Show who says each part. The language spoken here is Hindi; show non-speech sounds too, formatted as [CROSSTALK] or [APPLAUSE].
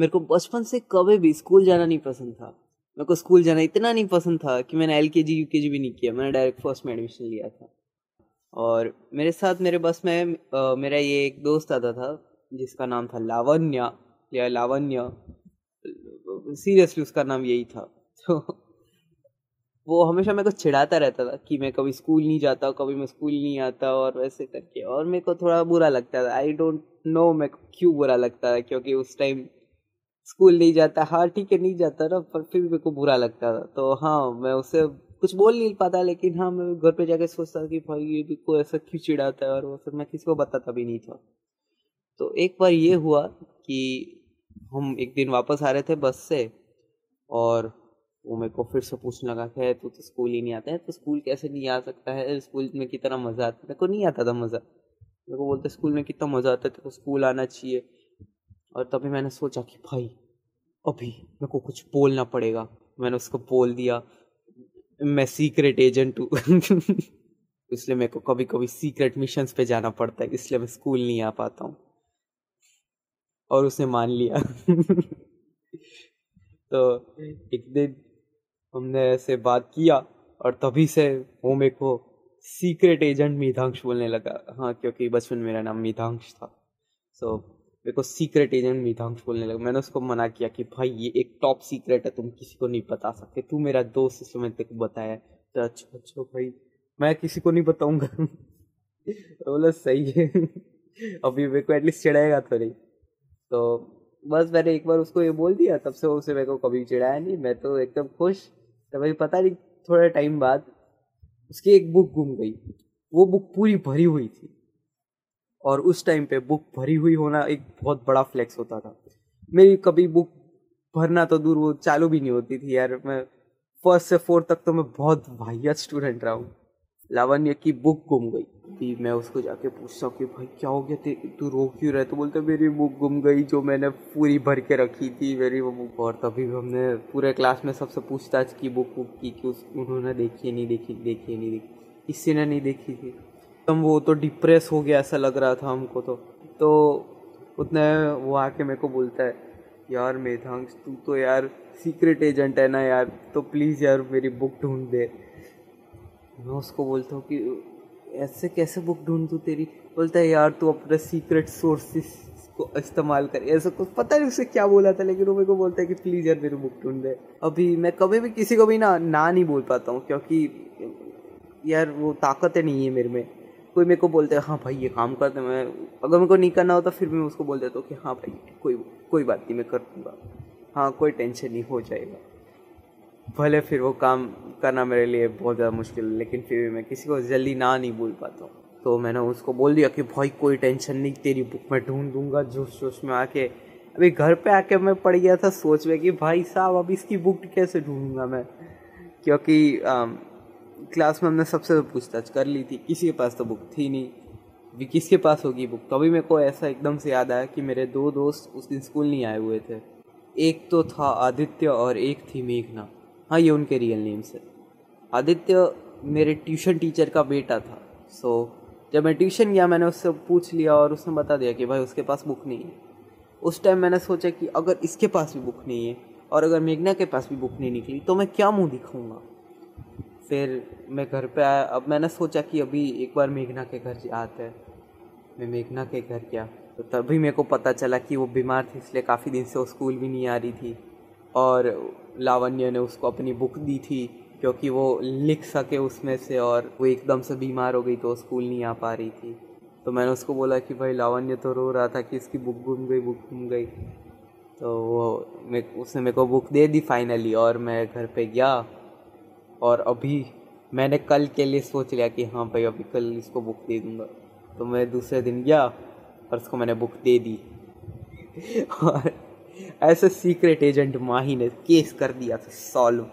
Speaker 1: मेरे को बचपन से कभी भी स्कूल जाना नहीं पसंद था। मेरे को स्कूल जाना इतना नहीं पसंद था कि मैंने एल के जी यू के जी भी नहीं किया। मैंने डायरेक्ट फ़र्स्ट में एडमिशन लिया था। और मेरे साथ मेरे बस में आ, मेरा ये एक दोस्त आता था जिसका नाम था लावण्य। या लावण्य। सीरियसली उसका नाम यही था। तो वो हमेशा मेरे को चिढ़ाता रहता था कि मैं कभी स्कूल नहीं जाता कभी मैं स्कूल नहीं आता और वैसे करके। और मेरे को थोड़ा बुरा लगता था। आई डोंट नो मैं क्यों बुरा लगता था क्योंकि उस टाइम स्कूल नहीं जाता हाँ ठीक है, नहीं जाता ना, पर फिर भी मेरे को बुरा लगता था। तो हाँ मैं उसे कुछ बोल नहीं पाता, लेकिन हाँ मैं घर पे जाके सोचता कि भाई, ये कोई ऐसा क्यों चिढ़ाता है और वो फिर मैं किसी को बताता भी नहीं था। तो एक बार ये हुआ कि हम एक दिन वापस आ रहे थे बस से और वो मेरे को फिर से पूछने लगा कि तू तो स्कूल ही नहीं आता है तो स्कूल कैसे नहीं आ सकता है? स्कूल में कितना मज़ा आता मेरे को नहीं आता था मज़ा। मेरे को बोलते, स्कूल में कितना मज़ा आता है तो स्कूल आना चाहिए। और तभी मैंने सोचा कि भाई अभी मेरे को कुछ बोलना पड़ेगा। मैंने उसको बोल दिया मैं सीक्रेट एजेंट हूँ। [LAUGHS] इसलिए मेरे को कभी कभी सीक्रेट मिशन पे जाना पड़ता है इसलिए मैं स्कूल नहीं आ पाता हूँ। और उसने मान लिया। [LAUGHS] तो एक दिन हमने ऐसे बात किया और तभी से वो मेरे को सीक्रेट एजेंट मिधांश बोलने लगा। हाँ क्योंकि बचपन मेरा नाम मिधांश था। सो so, मेरे को सीक्रेट एजेंट मिधांश बोलने लगा। मैंने उसको मना किया कि, भाई, ये एक टॉप सीक्रेट है, तुम किसी को नहीं बता सकते। तू मेरा दोस्त इसलिए मैंने तेको बताया तो अच्छा अच्छा भाई, मैं किसी को नहीं बताऊँगा। [LAUGHS] बोला, सही है। [LAUGHS] अभी मेरे को एटलीस्ट चिढ़ाएगा तो नहीं। तो बस मैंने एक बार उसको ये बोल दिया। तब से उसे मेरे को कभी चिढ़ाया नहीं। मैं तो एकदम खुश। तो भाई, पता नहीं, थोड़े टाइम बाद उसकी एक बुक गुम गई। वो बुक पूरी भरी हुई थी। और उस टाइम पे बुक भरी हुई होना एक बहुत बड़ा फ्लेक्स होता था। मेरी कभी बुक भरना तो दूर वो चालू भी नहीं होती थी यार। मैं फ़र्स्ट से फोर्थ तक तो मैं बहुत वाहियत स्टूडेंट रहा हूँ। लावण्य की बुक गुम गई। भी मैं उसको जाके पूछता हूँ कि भाई, क्या हो गया तू रो क्यों रहे तो बोलते मेरी बुक गुम गई जो मैंने पूरी भर के रखी थी। मेरी वो बुक और तभी हमने पूरे क्लास में सबसे पूछताछ की बुक बुक की कि उस, उन्होंने देखी नहीं, देखी देखी नहीं, देखी। किसी ने नहीं देखी थी। एकदम वो तो डिप्रेस हो गया ऐसा लग रहा था हमको तो। तो उतने वो आके मेरे को बोलता है, यार मेधांश, तू तो यार सीक्रेट एजेंट है ना यार तो प्लीज़ यार मेरी बुक ढूंढ दे। मैं उसको बोलता हूँ कि, ऐसे कैसे बुक ढूंढ तू तेरी? बोलता है, यार तू अपने सीक्रेट सोर्सेस को इस्तेमाल कर। ऐसा कुछ पता नहीं उसे क्या बोला था, लेकिन वो मेरे को बोलता है कि प्लीज़ यार मेरी बुक ढूंढ दे। अभी मैं कभी भी किसी को भी ना ना नहीं बोल पाता हूँ, क्योंकि यार वो ताकत नहीं है मेरे में। कोई मेरे को बोलते हैं हाँ भाई, ये काम कर दे, मैं अगर मेरे को नहीं करना होता, फिर मैं उसको बोल देता हूँ कि हाँ भाई, कोई कोई बात नहीं, मैं कर दूँगा। हाँ कोई टेंशन नहीं, हो जाएगा। भले फिर वो काम करना मेरे लिए बहुत ज़्यादा मुश्किल है, लेकिन फिर भी मैं किसी को जल्दी ना नहीं बोल पाता हूँ। तो मैंने उसको बोल दिया कि, भाई, कोई टेंशन नहीं, तेरी बुक मैं ढूंढ दूँगा। जोश जोश में आके, अभी घर पे आके मैं पड़ गया था, सोच में कि, भाई साहब, अब इसकी बुक कैसे ढूंढूँगा मैं? क्योंकि क्लास में हमने सबसे पूछताछ कर ली थी, किसी के पास तो बुक थी नहीं। भी किसके पास होगी बुक? तभी मेरे को ऐसा एकदम से याद आया कि मेरे दो दोस्त उस दिन स्कूल नहीं आए हुए थे। एक तो था आदित्य और एक थी मेघना। हाँ ये उनके रियल नेम्स है। आदित्य मेरे ट्यूशन टीचर का बेटा था। सो जब मैं ट्यूशन गया, मैंने उससे पूछ लिया और उसने बता दिया कि भाई, उसके पास बुक नहीं है। उस टाइम मैंने सोचा कि अगर इसके पास भी बुक नहीं है और अगर मेघना के पास भी बुक नहीं निकली तो मैं क्या मुँह दिखाऊँगा? फिर मैं घर पे आया। अब मैंने सोचा कि अभी एक बार मेघना के घर आते हैं। मैं मेघना के घर गया। तो तभी मेरे को पता चला कि वो बीमार थी, इसलिए काफ़ी दिन से वो स्कूल भी नहीं आ रही थी। और लावण्य ने उसको अपनी बुक दी थी, क्योंकि वो लिख सके उसमें से और वो एकदम से बीमार हो गई तो स्कूल नहीं आ पा रही थी। तो मैंने उसको बोला कि भाई, लावण्य तो रो रहा था कि इसकी बुक घूम गई, बुक घूम गई। तो वो मैं उसने मेरे को बुक दे दी फाइनली और मैं घर पे गया। और अभी मैंने कल के लिए सोच लिया कि हाँ भाई, अभी कल इसको बुक दे दूँगा। तो मैं दूसरे दिन गया और उसको मैंने बुक दे दी। [LAUGHS] और ऐसे सीक्रेट एजेंट माही ने केस कर दिया था सॉल्व